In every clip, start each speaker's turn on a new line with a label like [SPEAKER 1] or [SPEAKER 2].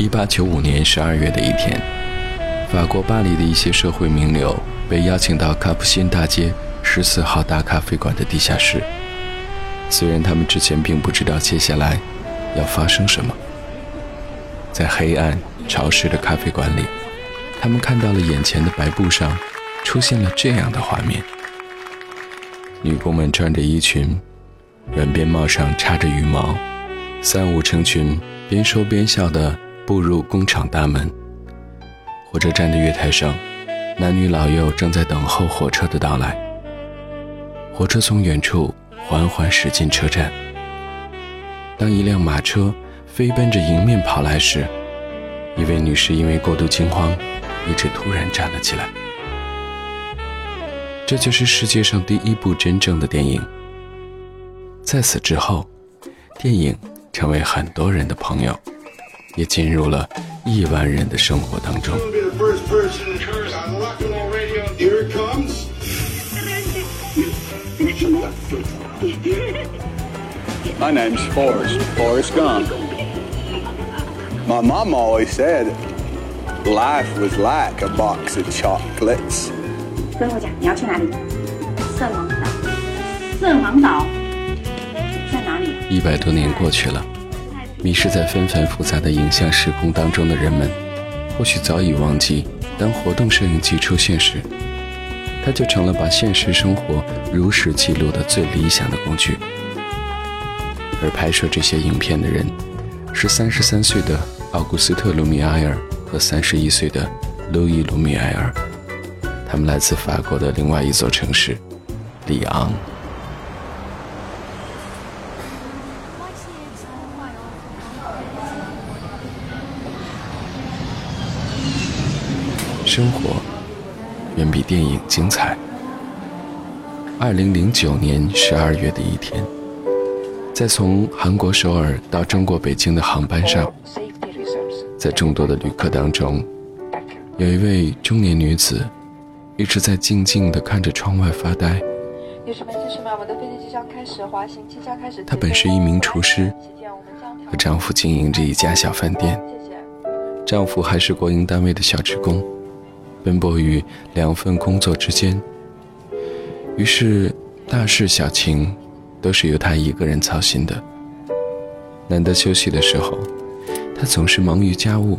[SPEAKER 1] 一八九五年十二月的一天，法国巴黎的一些社会名流被邀请到卡普辛大街十四号大咖啡馆的地下室。虽然他们之前并不知道接下来要发生什么，在黑暗潮湿的咖啡馆里，他们看到了眼前的白布上出现了这样的画面：女工们穿着衣裙，软边帽上插着羽毛，三五成群，边说边笑的。步入工厂大门，火车站的月台上，男女老幼正在等候火车的到来。火车从远处缓缓驶进车站。当一辆马车飞奔着迎面跑来时，一位女士因为过度惊慌，一直突然站了起来。这就是世界上第一部真正的电影。在此之后，电影成为很多人的朋友。也进入了亿万人的生活当中。
[SPEAKER 2] My name's Forrest, Forrest Gump. My mom always said life was like a box of chocolates.
[SPEAKER 3] 跟我讲，你要去哪里？色盲岛。色盲岛在哪里？
[SPEAKER 1] 一百多年过去了。迷失在纷繁复杂的影像时空当中的人们，或许早已忘记，当活动摄影机出现时，它就成了把现实生活如实记录的最理想的工具。而拍摄这些影片的人，是三十三岁的奥古斯特·卢米埃尔和三十一岁的路易·卢米埃尔，他们来自法国的另外一座城市——里昂。生活远比电影精彩。二零零九年十二月的一天，在从韩国首尔到中国北京的航班上，在众多的旅客当中，有一位中年女子一直在静静地看着窗外发呆。她本是一名厨师，和丈夫经营着一家小饭店，丈夫还是国营单位的小职工。奔波于两份工作之间，于是大事小情都是由他一个人操心的。难得休息的时候，他总是忙于家务。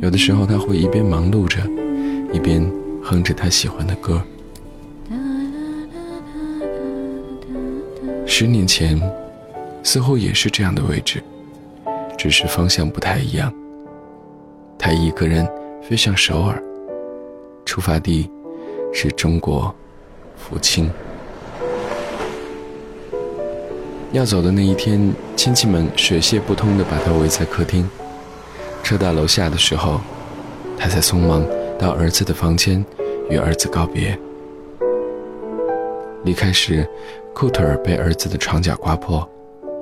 [SPEAKER 1] 有的时候他会一边忙碌着，一边哼着他喜欢的歌。十年前，似乎也是这样的位置，只是方向不太一样。他一个人飞向首尔。出发地是中国福清。要走的那一天，亲戚们水泄不通的把他围在客厅。车到楼下的时候，他才匆忙到儿子的房间与儿子告别。离开时，裤腿被儿子的床脚刮破，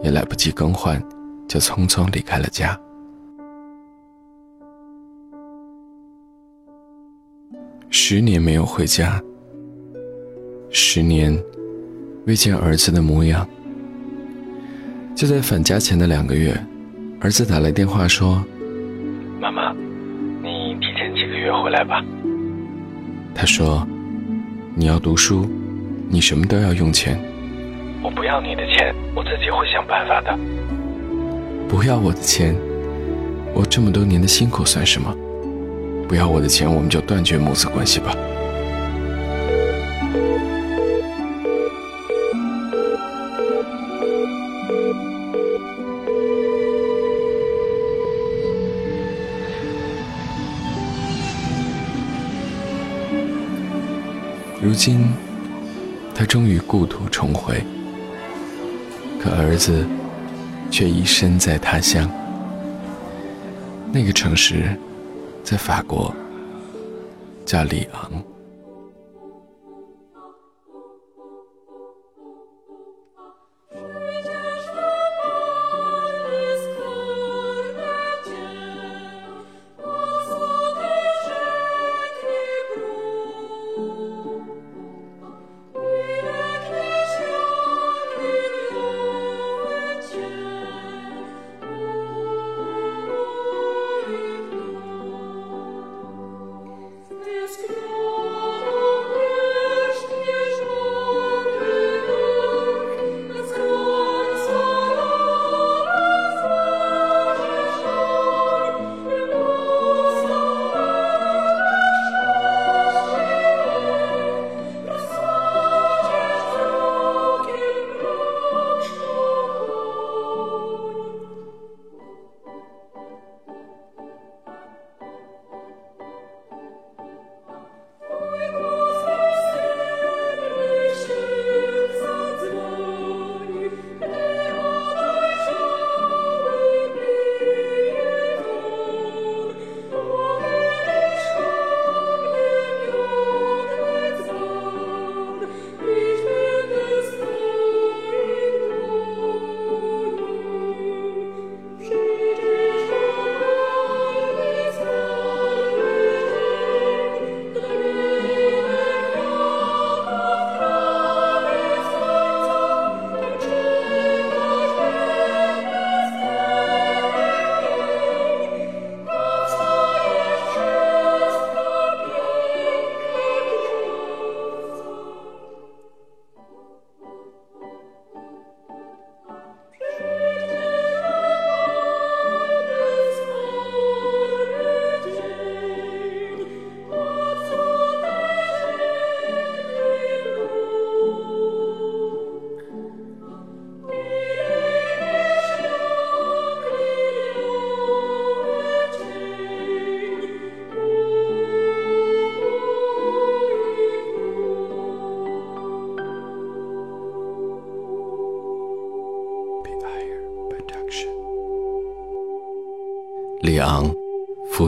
[SPEAKER 1] 也来不及更换，就匆匆离开了家。十年没有回家，十年未见儿子的模样。就在返家前的两个月，儿子打来电话说：“
[SPEAKER 4] 妈妈，你提前几个月回来吧。”
[SPEAKER 1] 他说：“你要读书，你什么都要用钱。
[SPEAKER 4] 我不要你的钱，我自己会想办法的。
[SPEAKER 1] 不要我的钱，我这么多年的辛苦算什么？”不要我的钱，我们就断绝母子关系吧。如今，他终于故土重回，可儿子却已身在他乡，那个城市。在法国，叫里昂。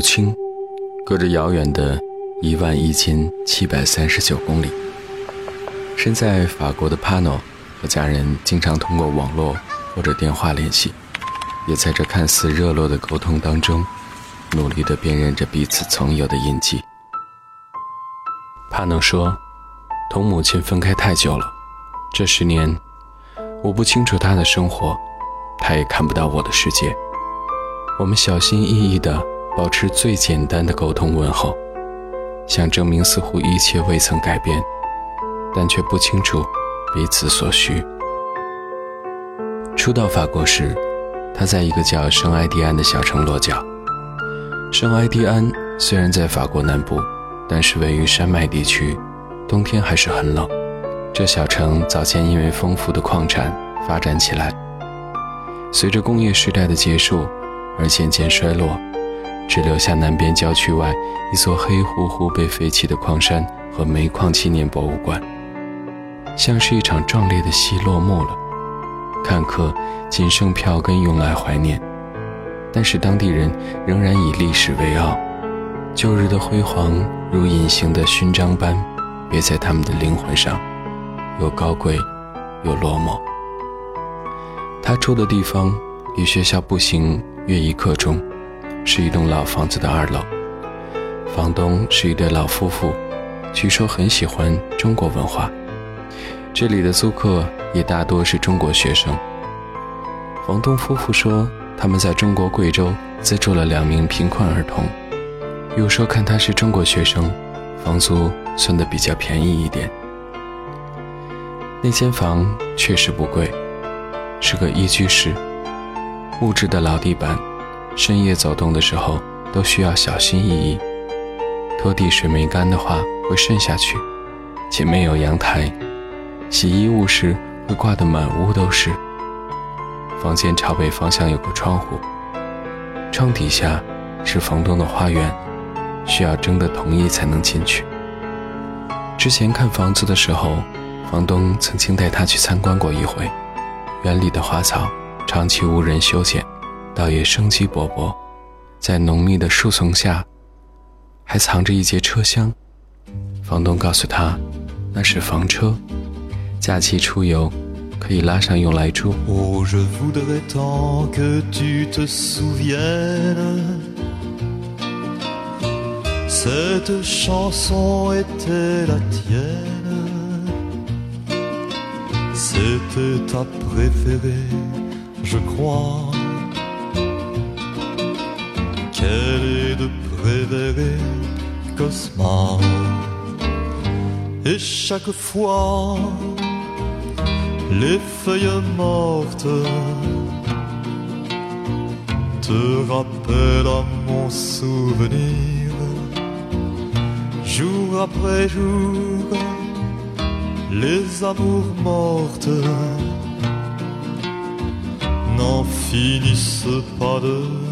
[SPEAKER 1] 清，隔着遥远的一万一千七百三十九公里。身在法国的帕诺和家人经常通过网络或者电话联系，也在这看似热络的沟通当中，努力地辨认着彼此曾有的印记。帕诺说：“同母亲分开太久了，这十年，我不清楚她的生活，她也看不到我的世界。我们小心翼翼地保持最简单的沟通问候，想证明似乎一切未曾改变。”但却不清楚彼此所需。初到法国时，他在一个叫圣埃蒂安的小城落脚。圣埃蒂安虽然在法国南部，但是位于山脉地区，冬天还是很冷。这小城早前因为丰富的矿产发展起来，随着工业时代的结束而渐渐衰落，只留下南边郊区外一座黑乎乎被废弃的矿山和煤矿纪念博物馆。像是一场壮烈的戏落幕了，看客仅剩票根用来怀念，但是当地人仍然以历史为傲，旧日的辉煌如隐形的勋章般别在他们的灵魂上，又高贵又落寞。他住的地方离学校步行约一刻钟，是一栋老房子的二楼，房东是一对老夫妇，据说很喜欢中国文化。这里的租客也大多是中国学生。房东夫妇说，他们在中国贵州资助了两名贫困儿童，又说看他是中国学生，房租算得比较便宜一点。那间房确实不贵，是个一居室，木质的老地板，深夜走动的时候都需要小心翼翼，拖地水没干的话会渗下去，且没有阳台。洗衣物时会挂得满屋都是。房间朝北方向有个窗户，窗底下是房东的花园，需要征得同意才能进去。之前看房子的时候，房东曾经带他去参观过一回。园里的花草长期无人修剪，倒也生机勃勃。在浓密的树丛下，还藏着一节车厢。房东告诉他，那是房车。假期出游，可以拉上用来住。
[SPEAKER 5] Cette chanson était la tienne. C'était ta préférée, je crois. Quelle est de préférée, Cosma. Et chaque fois les feuilles mortes te rappellent à mon souvenir, jour après jour, les amours mortes n'en finissent pas de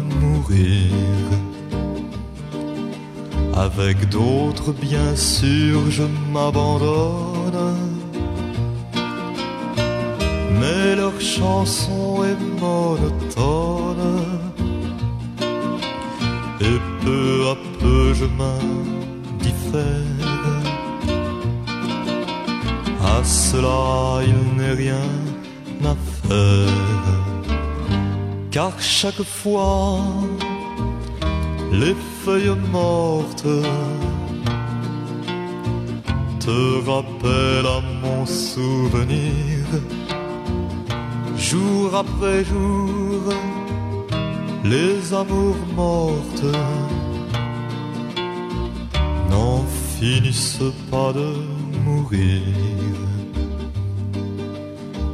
[SPEAKER 5] Avec d'autres, bien sûr, je m'abandonne mais leur chanson est monotone. Et peu à peu je m'indiffère. À cela il n'est rien à faire. Car chaque fois les feuilles mortes te rappellent à mon souvenir jour après jour, les amours mortes n'en finissent pas de mourir.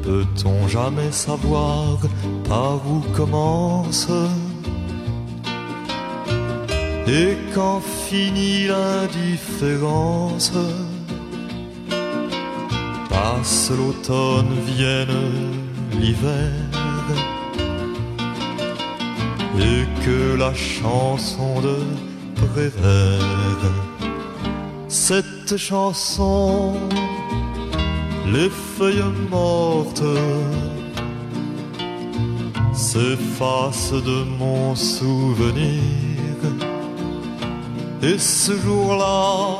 [SPEAKER 5] Peut-on jamais savoir par où commence. Et quand finit l'indifférence Passe l'automne, vienne l'hiver. Et que la chanson de Prévert, cette chanson, les feuilles mortes, s'efface de mon souvenir. Et ce jour-là,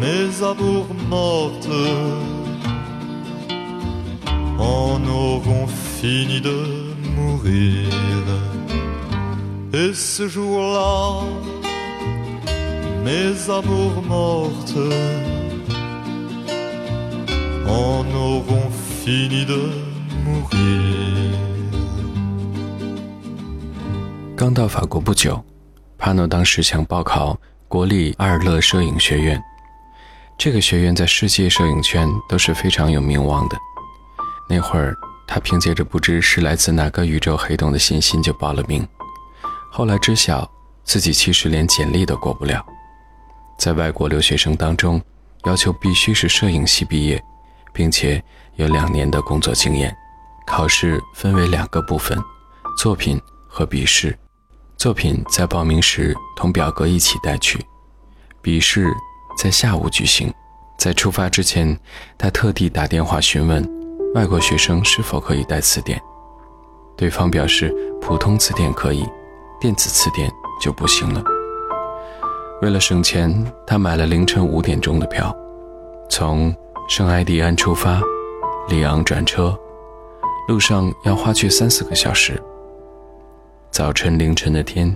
[SPEAKER 5] mes amours mortes en auront fini de mourir. Et ce jour-là, mes amours mortes en auront fini de mourir.
[SPEAKER 1] 刚到法国不久，帕诺当时想报考国立阿尔勒摄影学院。这个学院在世界摄影圈都是非常有名望的。那会儿，他凭借着不知是来自哪个宇宙黑洞的信心就报了名。后来知晓自己其实连简历都过不了。在外国留学生当中，要求必须是摄影系毕业，并且有两年的工作经验。考试分为两个部分：作品和笔试。作品在报名时同表格一起带去，笔试在下午举行。在出发之前，他特地打电话询问外国学生是否可以带词典，对方表示普通词典可以，电子词典就不行了。为了省钱，他买了凌晨五点钟的票，从圣埃蒂安出发，里昂转车，路上要花去三四个小时。早晨凌晨的天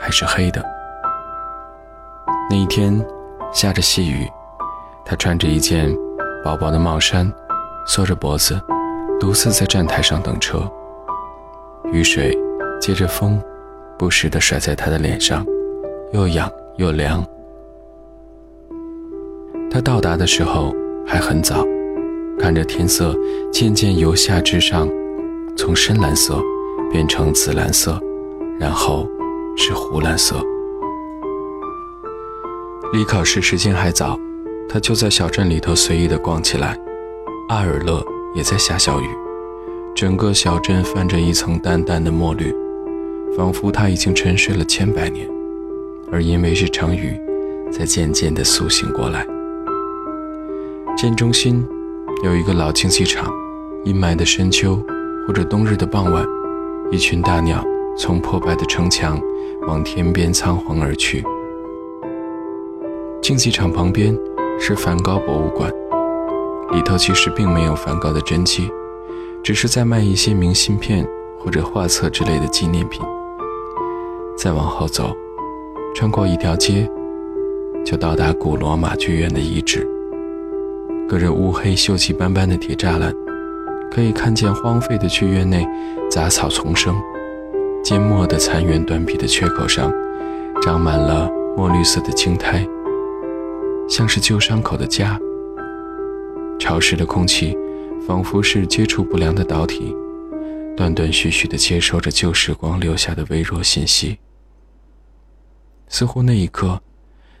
[SPEAKER 1] 还是黑的。那一天下着细雨，他穿着一件薄薄的帽衫，缩着脖子，独自在站台上等车。雨水借着风，不时地甩在他的脸上，又痒又凉。他到达的时候还很早，看着天色渐渐由下至上，从深蓝色。变成紫蓝色，然后是湖蓝色。离考试时间还早，他就在小镇里头随意的逛起来。阿尔勒也在下小雨，整个小镇泛着一层淡淡的墨绿，仿佛他已经沉睡了千百年，而因为这场雨，在渐渐的苏醒过来。镇中心有一个老竞技场，阴霾的深秋或者冬日的傍晚。一群大鸟从破败的城墙往天边仓皇而去。竞技场旁边是梵高博物馆，里头其实并没有梵高的真迹，只是在卖一些明信片或者画册之类的纪念品。再往后走，穿过一条街，就到达古罗马剧院的遗址。隔着乌黑锈迹斑斑的铁栅栏。可以看见荒废的剧院内杂草丛生，缄默的残垣断壁的缺口上长满了墨绿色的青苔，像是旧伤口的痂。潮湿的空气仿佛是接触不良的导体，断断续续地接收着旧时光留下的微弱信息。似乎那一刻，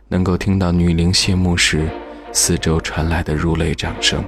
[SPEAKER 1] 能够听到女灵谢幕时四周传来的如雷掌声。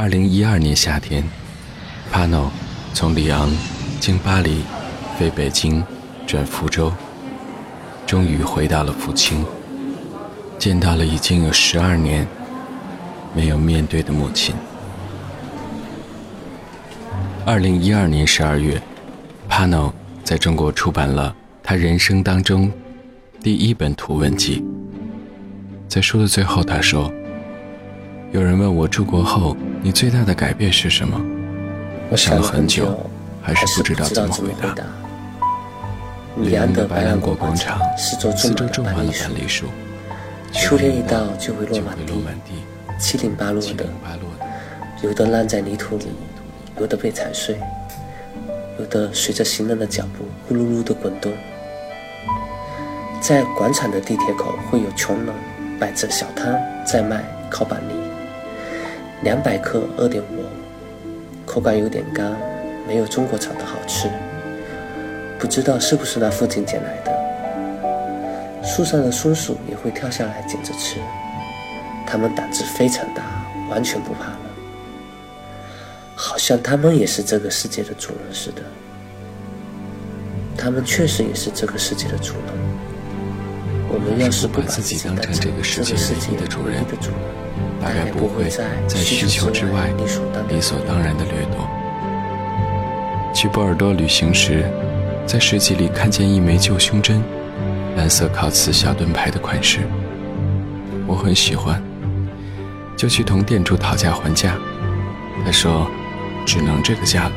[SPEAKER 1] 二零一二年夏天，Pano 从里昂经巴黎飞北京，转福州，终于回到了福清，见到了已经有十二年没有面对的母亲。二零一二年十二月，Pano 在中国出版了他人生当中第一本图文集。在书的最后，他说：“有人问我出国后你最大的改变是什么？
[SPEAKER 6] 我
[SPEAKER 1] 想了很
[SPEAKER 6] 久
[SPEAKER 1] 久，，还
[SPEAKER 6] 还
[SPEAKER 1] 是不知道怎么回答。里
[SPEAKER 6] 里昂的
[SPEAKER 1] 昂的白兰
[SPEAKER 6] 果
[SPEAKER 1] 果广场
[SPEAKER 6] 四周
[SPEAKER 1] 四
[SPEAKER 6] 种满了板栗树，秋天一到就会落满地七零，八落的，有的烂在泥土里，有的被踩碎，有的随着行人的脚步呼噜噜的滚动。在广场的地铁口会有穷人摆着小摊在卖烤板栗，两百克二点五，口感有点干，没有中国炒的好吃。不知道是不是那附近捡来的。树上的松鼠也会跳下来捡着吃，它们胆子非常大，完全不怕了。好像他们也是这个世界的主人似的。他们确实也是这个世界的主人。我们要是把自己当成这个世界唯一的主人，
[SPEAKER 1] 大概不会在需求之外理所当然的掠夺。去波尔多旅行时，在市集里看见一枚旧胸针，蓝色陶瓷小盾牌的款式，我很喜欢，就去同店主讨价还价。他说，只能这个价了，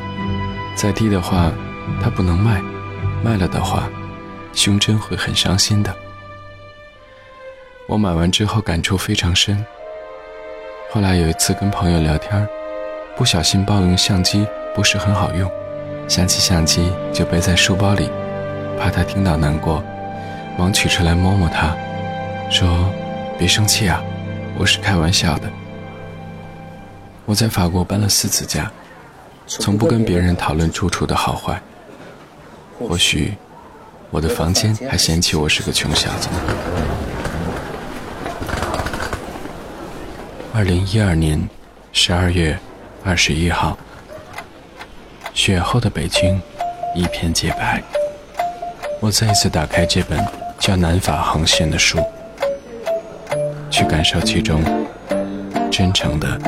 [SPEAKER 1] 再低的话他不能卖，卖了的话，胸针会很伤心的。我买完之后感触非常深。后来有一次跟朋友聊天，不小心抱用相机不是很好用，想起相机就背在书包里，怕他听到难过，忙取出来摸摸他，说：“别生气啊，我是开玩笑的。”我在法国搬了四次家，从不跟别人讨论住处的好坏。或许，我的房间还嫌弃我是个穷小子。二零一二年十二月二十一号，雪后的北京一片洁白。我再一次打开这本叫《南法航线》的书，去感受其中真诚的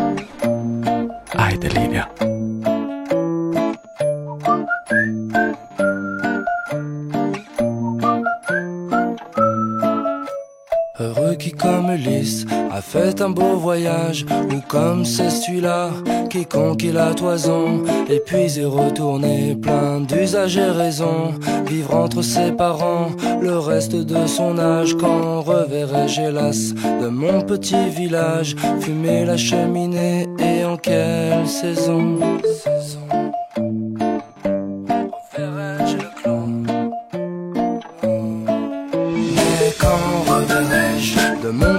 [SPEAKER 1] 爱的力量。
[SPEAKER 7] Fait un beau voyage Ou comme c'est celui-là qui conquit la toison. Et puis est retourné plein d'usage et raison Vivre entre ses parents le reste de son âge. Quand reverrai-je hélas de mon petit village Fumer la cheminée et en quelle saison?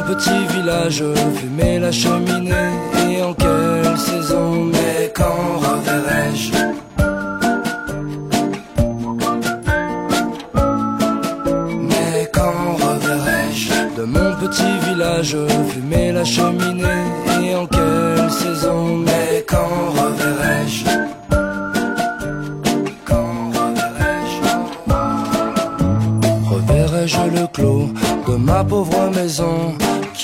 [SPEAKER 7] Petit village fumer la cheminée. Et en quelle saison Mais quand reverrai-je? Mais quand reverrai-je? De mon petit village fumer la cheminée. Et en quelle saison Mais quand reverrai-je? Quand reverrai-je? Reverrai-je le clos de ma pauvre maison?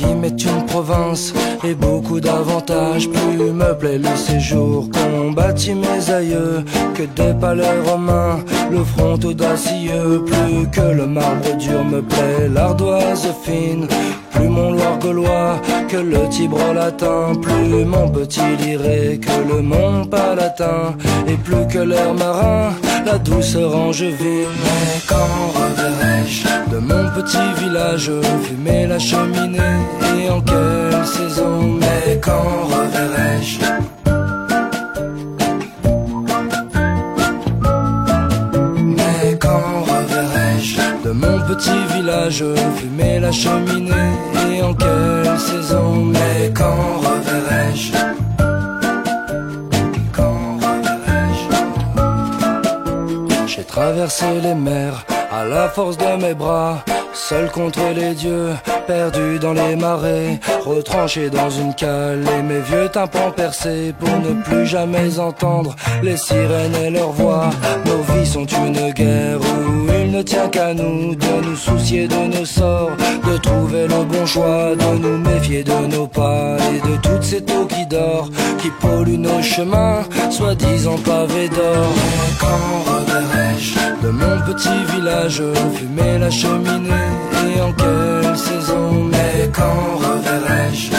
[SPEAKER 7] Qui m'est une province. Et beaucoup d'avantages Plus me plaît le séjour. Qu'ont bâti mes aïeux Que des palais romains, le front audacieux Plus que le marbre dur me plaît. L'ardoise fine plus mon Loire gaulois que le Tibre latin, plus mon petit liré que le Mont Palatin, et plus que l'air marin, la douceur angevine. Mais quand reverrai-je de mon petit village fumer la cheminée. Et en quelle saison Mais quand reverrai-je? Mais quand reverrai-je? De mon petit village fumer la cheminée. Et en quelle saison Mais quand reverrai-je? Quand reverrai-je? J'ai traversé les mers à la force de mes bras Seul contre les dieux, perdu dans les marais, retranché dans une cale et mes vieux tympans percés pour ne plus jamais entendre les sirènes et leurs voix. Nos vies sont une guerre où il ne tient qu'à nous de nous soucier de nos sorts, de trouver le bon choix, de nous méfier de nos pas et de toutes ces eaux qui dorent, qui polluent nos chemins, soi-disant pavés d'or. Quand reverrai-je? de mon petit village, fumer la cheminée. Et en quelle saison, mais quand reverrai-je?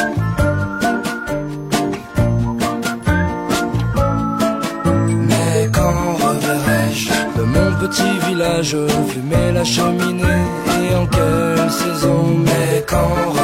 [SPEAKER 7] Mais quand reverrai-je? De mon petit village, fumer la cheminée. Et en quelle saison, mais quand reverrai-je?